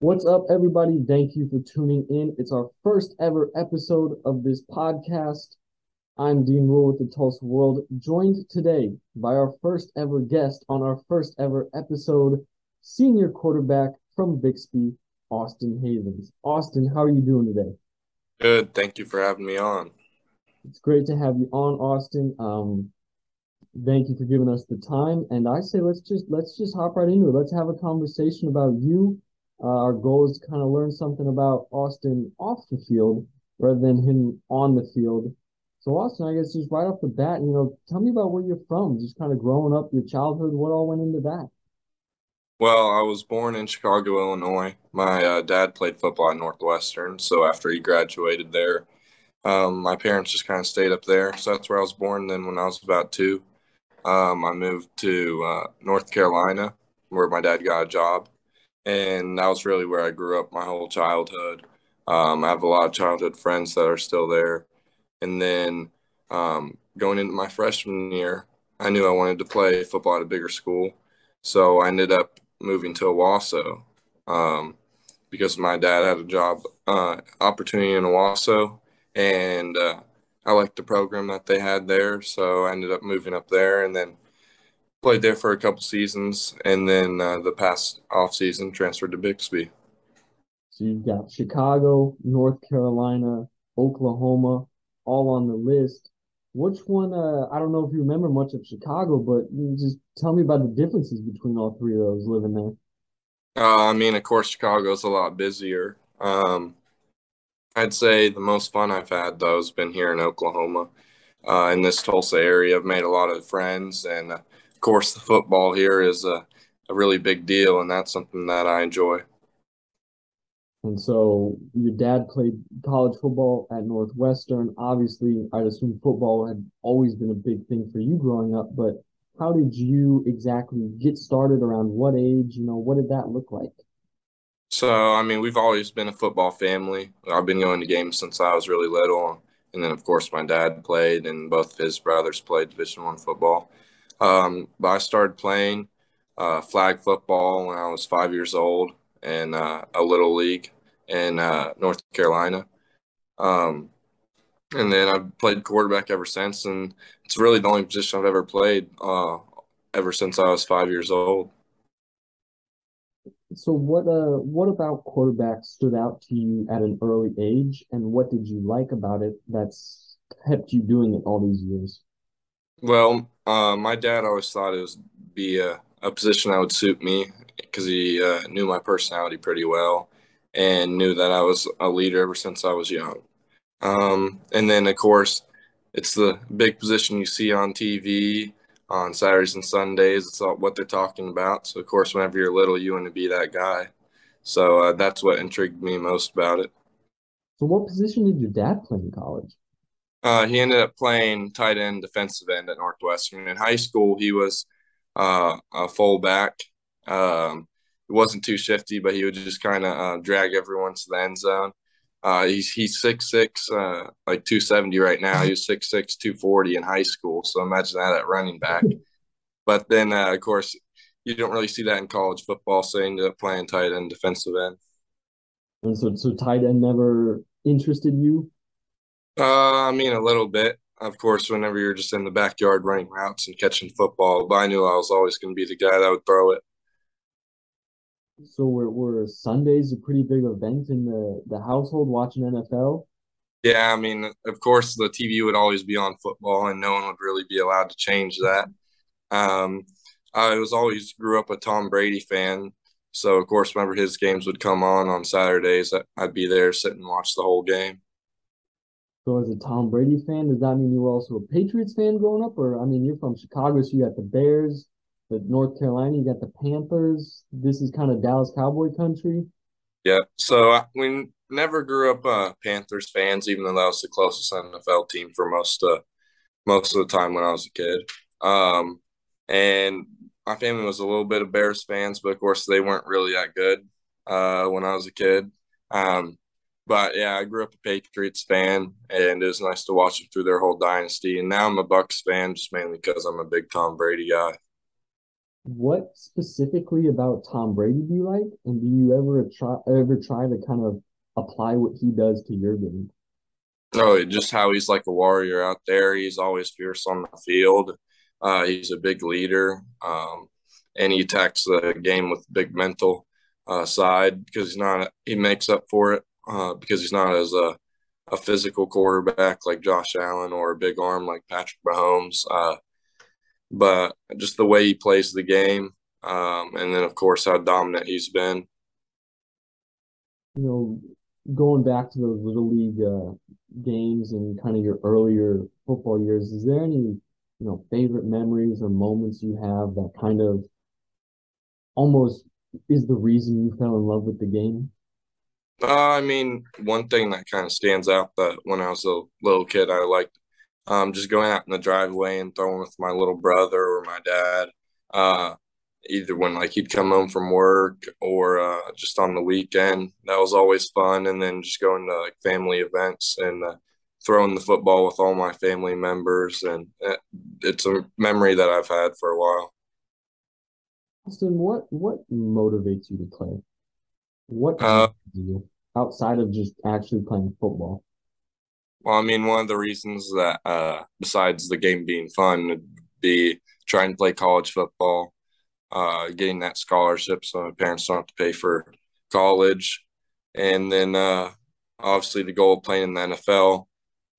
What's up, everybody? Thank you for tuning in. It's our first ever episode of this podcast. I'm Dean Rule with the Tulsa World, joined today by our first ever guest on our first ever episode, senior quarterback from Bixby, Austin Havens. Austin, how are you doing today? Good. Thank you for having me on. It's great to have you on, Austin. Um, thank you for giving us the time. And I say let's just let's just hop right into it. Let's have a conversation about you uh, our goal is to kind of learn something about Austin off the field rather than him on the field. So Austin, I guess just right off the bat, you know, tell me about where you're from, just kind of growing up, your childhood, what all went into that? Well, I was born in Chicago, Illinois. My uh, dad played football at Northwestern, so after he graduated there, um, my parents just kind of stayed up there. So that's where I was born. Then when I was about two, um, I moved to uh, North Carolina, where my dad got a job and that was really where I grew up my whole childhood. Um, I have a lot of childhood friends that are still there, and then um, going into my freshman year, I knew I wanted to play football at a bigger school, so I ended up moving to Owasso um, because my dad had a job uh, opportunity in Owasso, and uh, I liked the program that they had there, so I ended up moving up there, and then played there for a couple seasons, and then uh, the past off season transferred to Bixby. So you've got Chicago, North Carolina, Oklahoma, all on the list. Which one? Uh, I don't know if you remember much of Chicago, but just tell me about the differences between all three of those living there. Uh, I mean, of course, Chicago's a lot busier. Um, I'd say the most fun I've had though has been here in Oklahoma, uh, in this Tulsa area. I've made a lot of friends, and uh, of course, the football here is a, a really big deal, and that's something that I enjoy. And so your dad played college football at Northwestern. Obviously, I'd assume football had always been a big thing for you growing up, but how did you exactly get started around what age? You know, what did that look like? So, I mean, we've always been a football family. I've been going to games since I was really little. And then, of course, my dad played, and both his brothers played Division One football. Um, but I started playing uh, flag football when I was five years old in uh, a little league in uh, North Carolina. Um, and then I've played quarterback ever since, and it's really the only position I've ever played uh, ever since I was five years old. So what uh what about quarterback stood out to you at an early age, and what did you like about it that's kept you doing it all these years? Well, uh, my dad always thought it was be a, a position that would suit me because he uh, knew my personality pretty well and knew that I was a leader ever since I was young. Um, and then, of course, it's the big position you see on TV on Saturdays and Sundays. It's all what they're talking about. So, of course, whenever you're little, you want to be that guy. So uh, that's what intrigued me most about it. So, what position did your dad play in college? Uh, he ended up playing tight end, defensive end at Northwestern. In high school, he was uh, a fullback. Um, he wasn't too shifty, but he would just kind of uh, drag everyone to the end zone. Uh, he's he's six six, uh, like two seventy right now. He was six six, two forty in high school. So imagine that at running back. But then, uh, of course, you don't really see that in college football. So he ended up playing tight end, defensive end. And so, so tight end never interested you? Uh, I mean, a little bit. Of course, whenever you're just in the backyard running routes and catching football, but I knew I was always going to be the guy that would throw it. So were, were Sundays a pretty big event in the, the household watching NFL? Yeah, I mean, of course, the TV would always be on football, and no one would really be allowed to change that. Um, I was always grew up a Tom Brady fan, so of course, whenever his games would come on on Saturdays, I'd be there sitting and watch the whole game. So as a Tom Brady fan, does that mean you were also a Patriots fan growing up? Or I mean, you're from Chicago, so you got the Bears, the North Carolina, you got the Panthers. This is kind of Dallas Cowboy country. Yeah. So I, we never grew up uh, Panthers fans, even though that was the closest NFL team for most uh, most of the time when I was a kid. Um, and my family was a little bit of Bears fans, but of course they weren't really that good uh, when I was a kid. Um, but yeah, I grew up a Patriots fan, and it was nice to watch them through their whole dynasty. And now I'm a Bucs fan, just mainly because I'm a big Tom Brady guy. What specifically about Tom Brady do you like? And do you ever try ever try to kind of apply what he does to your game? Oh, just how he's like a warrior out there. He's always fierce on the field. Uh, he's a big leader, um, and he attacks the game with big mental uh, side because he's not. He makes up for it uh, because he's not as a a physical quarterback like Josh Allen or a big arm like Patrick Mahomes. Uh, but just the way he plays the game, um, and then of course how dominant he's been. You know, going back to those little league uh, games and kind of your earlier football years, is there any you know favorite memories or moments you have that kind of almost is the reason you fell in love with the game? Uh, I mean, one thing that kind of stands out that when I was a little kid, I liked um, just going out in the driveway and throwing with my little brother or my dad. Uh, either when like he'd come home from work or uh, just on the weekend. That was always fun. And then just going to like family events and uh, throwing the football with all my family members. And uh, it's a memory that I've had for a while. Austin, what what motivates you to play? What Uh, do you outside of just actually playing football? well, I mean, one of the reasons that uh, besides the game being fun would be trying to play college football uh, getting that scholarship so my parents don't have to pay for college. And then uh, obviously the goal of playing in the NFL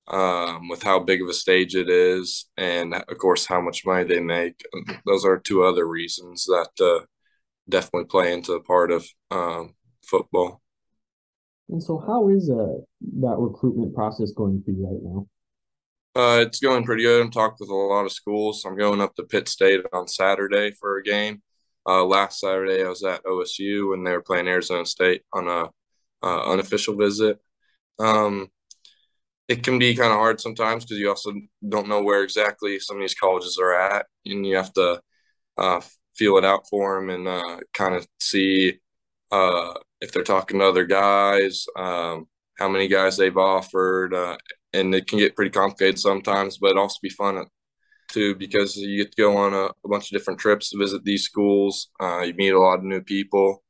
um, with how big of a stage it is, and of course how much money they make. Those are two other reasons that uh, definitely play into the part of um, football. And so, how is uh, that recruitment process going for you right now? Uh, it's going pretty good. I'm talking with a lot of schools. I'm going up to Pitt State on Saturday for a game. Uh, last Saturday, I was at OSU when they were playing Arizona State on a uh, unofficial visit. Um, it can be kind of hard sometimes because you also don't know where exactly some of these colleges are at, and you have to uh, feel it out for them and uh, kind of see uh, if they're talking to other guys, um, how many guys they've offered, uh, and it can get pretty complicated sometimes, but also be fun too because you get to go on a, a bunch of different trips to visit these schools. Uh, you meet a lot of new people,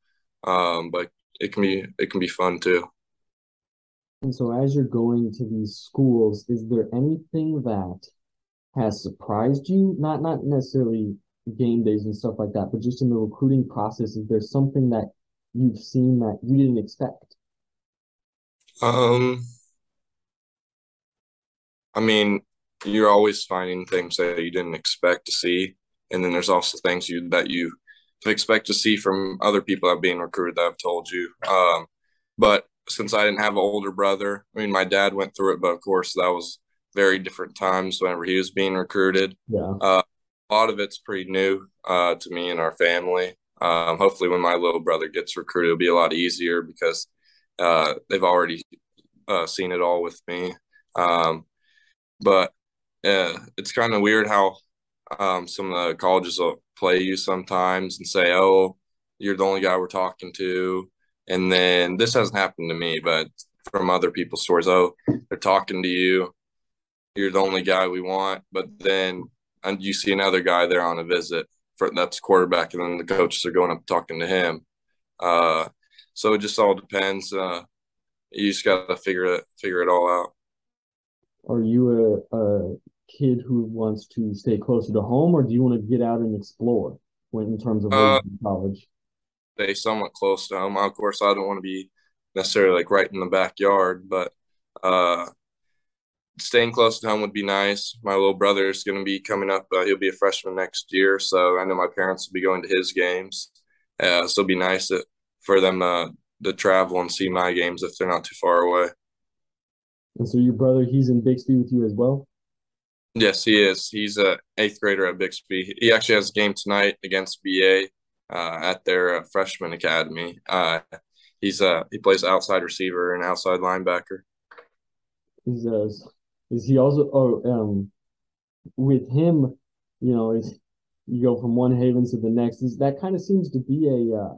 um, but it can be it can be fun too. And so, as you're going to these schools, is there anything that has surprised you? Not not necessarily game days and stuff like that, but just in the recruiting process, is there something that you've seen that you didn't expect? Um, I mean, you're always finding things that you didn't expect to see, and then there's also things you that you expect to see from other people that are being recruited that I've told you. Um, but since I didn't have an older brother, I mean, my dad went through it, but of course that was very different times whenever he was being recruited. Yeah. Uh, a lot of it's pretty new uh, to me and our family. Um, hopefully, when my little brother gets recruited, it'll be a lot easier because uh, they've already uh, seen it all with me. Um, but yeah, it's kind of weird how um, some of the colleges will play you sometimes and say, "Oh, you're the only guy we're talking to," and then this hasn't happened to me, but from other people's stories, oh, they're talking to you, you're the only guy we want, but then and you see another guy there on a visit that's quarterback, and then the coaches are going up talking to him. Uh, so it just all depends. Uh, you just got to figure it figure it all out. Are you a, a kid who wants to stay closer to home, or do you want to get out and explore when in terms of Uh, college? stay somewhat close to home. Of course, I don't want to be necessarily like right in the backyard, but uh, staying close to home would be nice. My little brother is going to be coming up. Uh, he'll be a freshman next year, so I know my parents will be going to his games. Uh, so it'll be nice to, for them uh, to travel and see my games if they're not too far away. And so your brother, he's in Bixby with you as well? Yes, he is. He's a eighth grader at Bixby. He actually has a game tonight against BA uh, at their uh, freshman academy. Uh, he's uh, he plays outside receiver and outside linebacker. Uh, is he also oh um with him, you know, is you go from one haven to the next. Is that kind of seems to be a uh,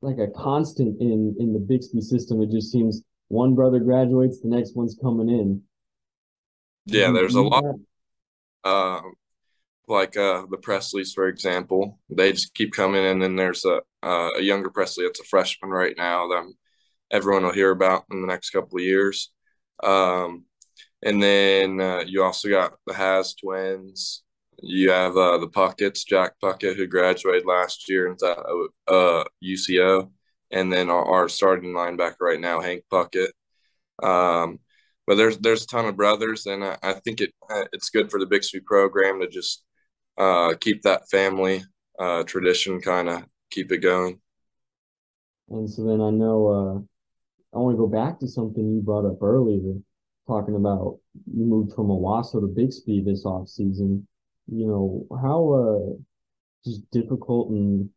like a constant in in the Bixby system. It just seems one brother graduates, the next one's coming in. Yeah, there's a lot. Um, like uh, the Presleys, for example. They just keep coming in, and then there's a uh, a younger Presley that's a freshman right now that everyone will hear about in the next couple of years. Um, and then uh, you also got the Has twins. You have uh, the Pucketts, Jack Puckett, who graduated last year into uh, UCO, and then our, our, starting linebacker right now, Hank Puckett. Um, but there's there's a ton of brothers, and I, I think it it's good for the Bixby program to just uh, keep that family uh, tradition, kind of keep it going. And so then I know uh, I want to go back to something you brought up earlier, talking about you moved from Owasso to Bixby this off season. You know how uh, just difficult and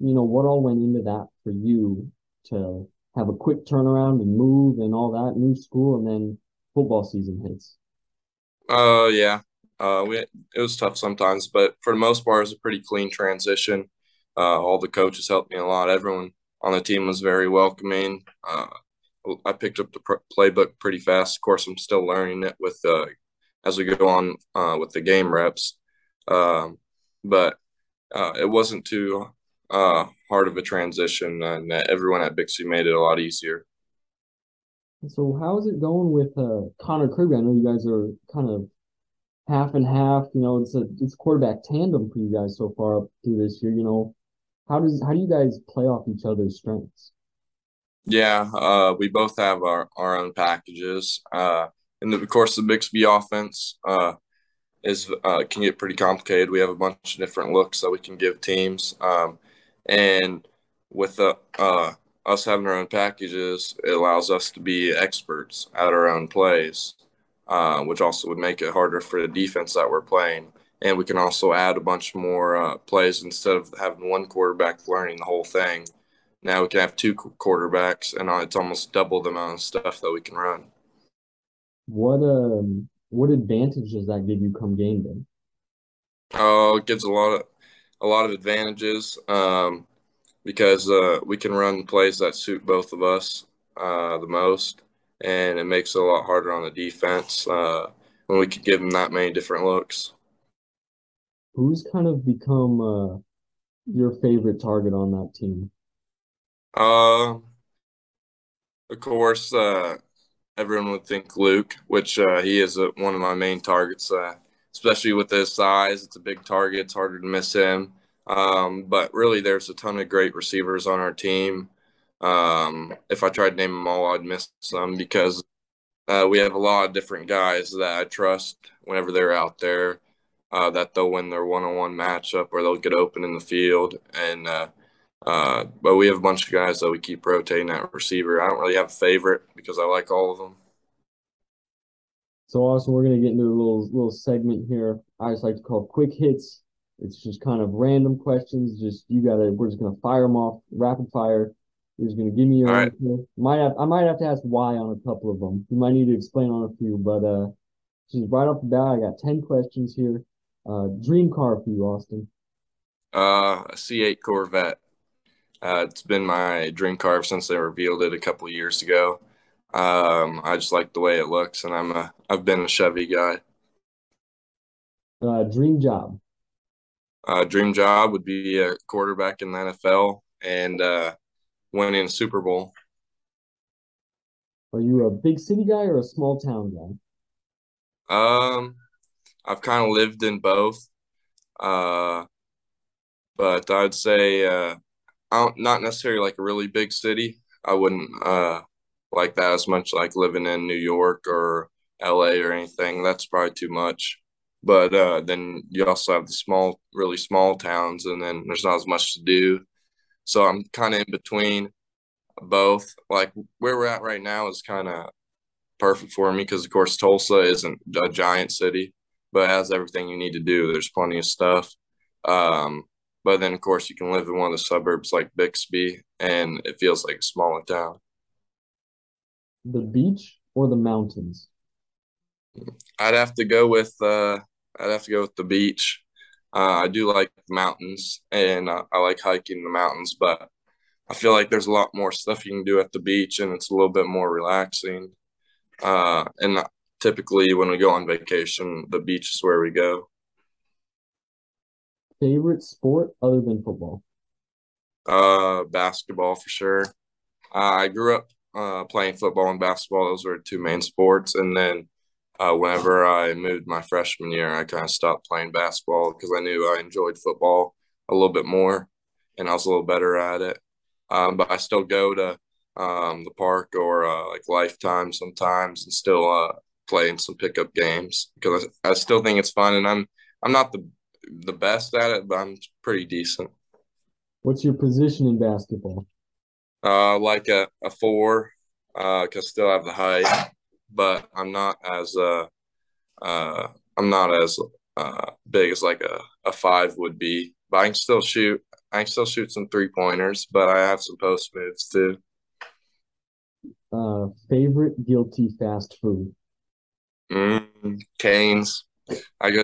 you know what all went into that for you to have a quick turnaround and move and all that new school and then football season hits. Uh, yeah, uh, we it was tough sometimes, but for the most part, it was a pretty clean transition. Uh, all the coaches helped me a lot. Everyone on the team was very welcoming. Uh, I picked up the playbook pretty fast. Of course, I'm still learning it with uh, as we go on uh, with the game reps, um, but uh, it wasn't too uh, hard of a transition, and everyone at Bixby made it a lot easier. So, how is it going with uh, Connor Kruger? I know you guys are kind of half and half. You know, it's a it's quarterback tandem for you guys so far up through this year. You know, how does how do you guys play off each other's strengths? Yeah, uh, we both have our, our own packages. Uh, and of course, the Bixby offense uh, is uh, can get pretty complicated. We have a bunch of different looks that we can give teams, um, and with the uh, us having our own packages, it allows us to be experts at our own plays uh, which also would make it harder for the defense that we're playing. And we can also add a bunch more uh, plays instead of having one quarterback learning the whole thing. Now we can have two quarterbacks, and uh, it's almost double the amount of stuff that we can run. What um what advantage does that give you come game day? Oh, it gives a lot of a lot of advantages um, because uh, we can run plays that suit both of us uh, the most and it makes it a lot harder on the defense uh, when we could give them that many different looks. Who's kind of become uh, your favorite target on that team? Uh, of course, uh, everyone would think Luke, which uh, he is a, one of my main targets, uh, especially with his size. It's a big target, it's harder to miss him. Um, but really, there's a ton of great receivers on our team. Um, if I tried to name them all, I'd miss some because uh, we have a lot of different guys that I trust whenever they're out there. Uh, that they'll win their one-on-one matchup or they'll get open in the field. And uh, uh, but we have a bunch of guys that we keep rotating at receiver. I don't really have a favorite because I like all of them. So also we're gonna get into a little little segment here. I just like to call quick hits. It's just kind of random questions. Just you gotta. We're just gonna fire them off rapid fire. He's going to give me your answer. Right. Might have I might have to ask why on a couple of them. You might need to explain on a few, but uh, just right off the bat, I got ten questions here. Uh, dream car for you, Austin. Uh, a C8 Corvette. Uh, it's been my dream car since they revealed it a couple years ago. Um, I just like the way it looks, and I'm a I've been a Chevy guy. Uh, dream job. Uh, dream job would be a quarterback in the NFL, and uh, winning a Super Bowl. Are you a big city guy or a small town guy? Um, I've kind of lived in both. Uh, but I'd say uh, Don't, not necessarily like a really big city. I wouldn't uh like that as much like living in New York or LA or anything. That's probably too much. But uh, then you also have the small, really small towns, and then there's not as much to do. So I'm kind of in between both. Like where we're at right now is kind of perfect for me because, of course, Tulsa isn't a giant city, but has everything you need to do. There's plenty of stuff. Um, but then, of course, you can live in one of the suburbs like Bixby, and it feels like a smaller town. The beach or the mountains? I'd have to go with uh, I'd have to go with the beach. Uh, I do like mountains and uh, I like hiking the mountains, but I feel like there's a lot more stuff you can do at the beach and it's a little bit more relaxing. Uh, and typically when we go on vacation, the beach is where we go. Favorite sport other than football? Uh, basketball for sure. Uh, I grew up uh, playing football and basketball. Those were two main sports. And then uh, whenever I moved my freshman year, I kind of stopped playing basketball because I knew I enjoyed football a little bit more and I was a little better at it. Um, but I still go to um, the park or uh, like Lifetime sometimes and still uh, playing some pickup games because I, I still think it's fun and I'm I'm not the the best at it, but I'm pretty decent. What's your position in basketball? Uh, like a, a four, uh, cause still have the height, but I'm not as uh, uh, I'm not as uh big as like a, a five would be. But I can still shoot. I can still shoot some three pointers, but I have some post moves too. Uh, favorite guilty fast food? Mm, Cane's. I go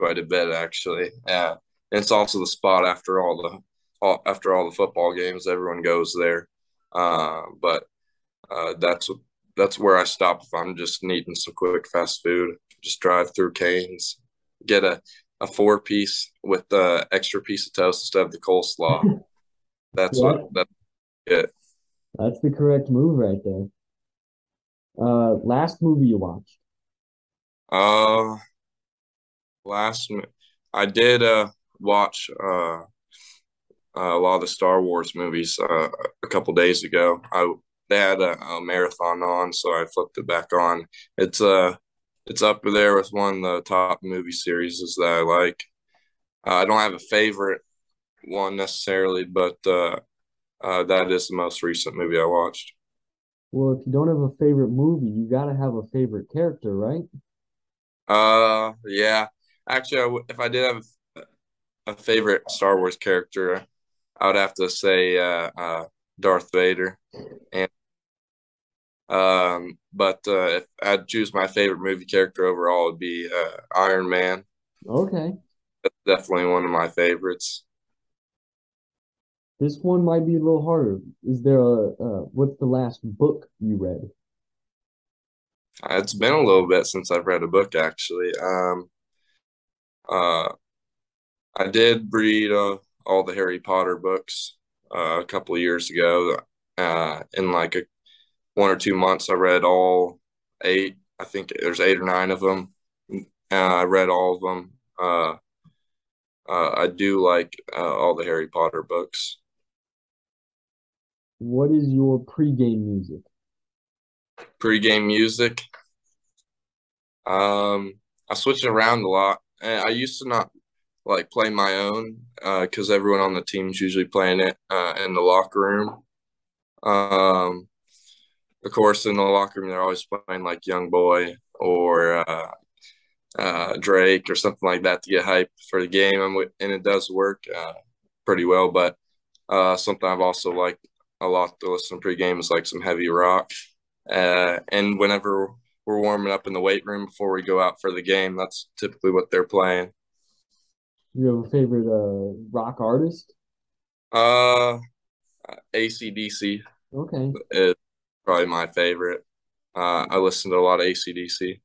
quite a bit actually. Yeah, and it's also the spot after all the all, after all the football games. Everyone goes there, uh, but uh, that's that's where I stop if I'm just needing some quick fast food. Just drive through Cane's, get a a four piece with the extra piece of toast instead of the coleslaw. That's yeah. what that's it. That's the correct move right there. Uh, last movie you watched? Uh, last I did uh watch uh, a lot of the Star Wars movies uh, a couple days ago. I they had a, a, marathon on, so I flipped it back on. It's uh it's up there with one of the top movie series that I like. Uh, I don't have a favorite one necessarily, but uh, uh, that is the most recent movie I watched. Well, if you don't have a favorite movie, you got to have a favorite character, right? Uh, yeah. Actually, if I did have a favorite Star Wars character, I would have to say uh, uh, Darth Vader. And um, but uh, if I'd choose my favorite movie character overall, it'd be uh, Iron Man. Okay. That's definitely one of my favorites. This one might be a little harder. Is there a uh, what's the last book you read? It's been a little bit since I've read a book actually. Um, uh, I did read uh, all the Harry Potter books uh, a couple of years ago. Uh, in like a one or two months, I read all eight. I think there's eight or nine of them. Uh, I read all of them. Uh, uh, I do like uh, all the Harry Potter books. What is your pregame music? Pregame music. Um, I switch it around a lot. I used to not like play my own because uh, everyone on the team is usually playing it uh, in the locker room. Um, of course, in the locker room, they're always playing like Young Boy or uh, uh, Drake or something like that to get hype for the game, and it does work uh, pretty well. But uh, something I've also liked a lot to listen to pregame is like some heavy rock. Uh, and whenever we're warming up in the weight room before we go out for the game, that's typically what they're playing. You have a favorite uh, rock artist? Uh, ACDC. Okay. Is probably my favorite. Uh, I listen to a lot of ACDC.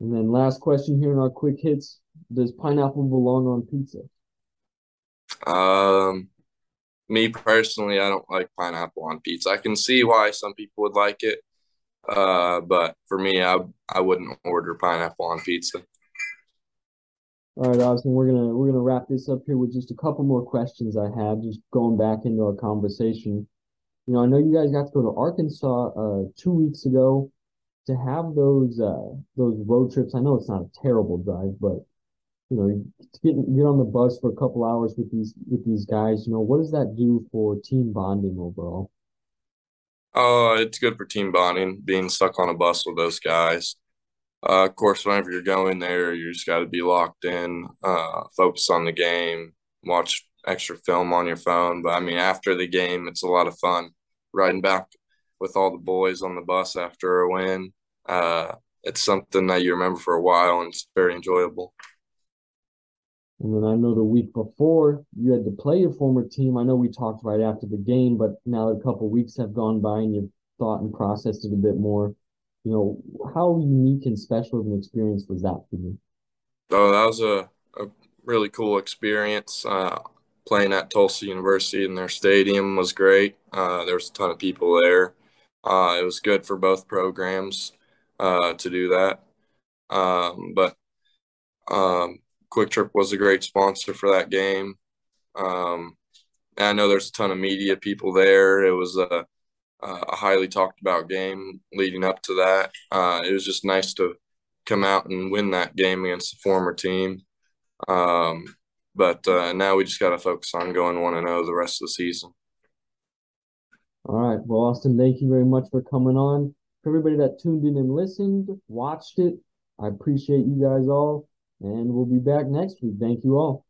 And then last question here in our quick hits: Does pineapple belong on pizza? Um, me personally, I don't like pineapple on pizza. I can see why some people would like it, uh, but for me, I I wouldn't order pineapple on pizza. All right, Austin, we're gonna we're gonna wrap this up here with just a couple more questions I have, just going back into our conversation. You know, I know you guys got to go to Arkansas uh, two weeks ago to have those uh, those road trips. I know it's not a terrible drive, but you know, get get on the bus for a couple hours with these with these guys. You know, what does that do for team bonding overall? Oh, uh, it's good for team bonding, being stuck on a bus with those guys. Uh, of course, whenever you're going there, you just got to be locked in, uh, focus on the game, watch extra film on your phone. But I mean, after the game, it's a lot of fun riding back with all the boys on the bus after a win. Uh, it's something that you remember for a while, and it's very enjoyable. And then I know the week before you had to play your former team. I know we talked right after the game, but now that a couple weeks have gone by and you've thought and processed it a bit more you know, how unique and special of an experience was that for you? Oh, that was a, a really cool experience. Uh, playing at Tulsa University in their stadium was great. Uh, there was a ton of people there. Uh, it was good for both programs uh, to do that. Um, but um, QuikTrip was a great sponsor for that game. Um, I know there's a ton of media people there. It was a, a highly talked about game leading up to that. Uh, it was just nice to come out and win that game against the former team. Um, but uh, now we just got to focus on going one and zero oh the rest of the season. All right. Well, Austin, thank you very much for coming on. For everybody that tuned in and listened, watched it, I appreciate you guys all, and we'll be back next week. Thank you all.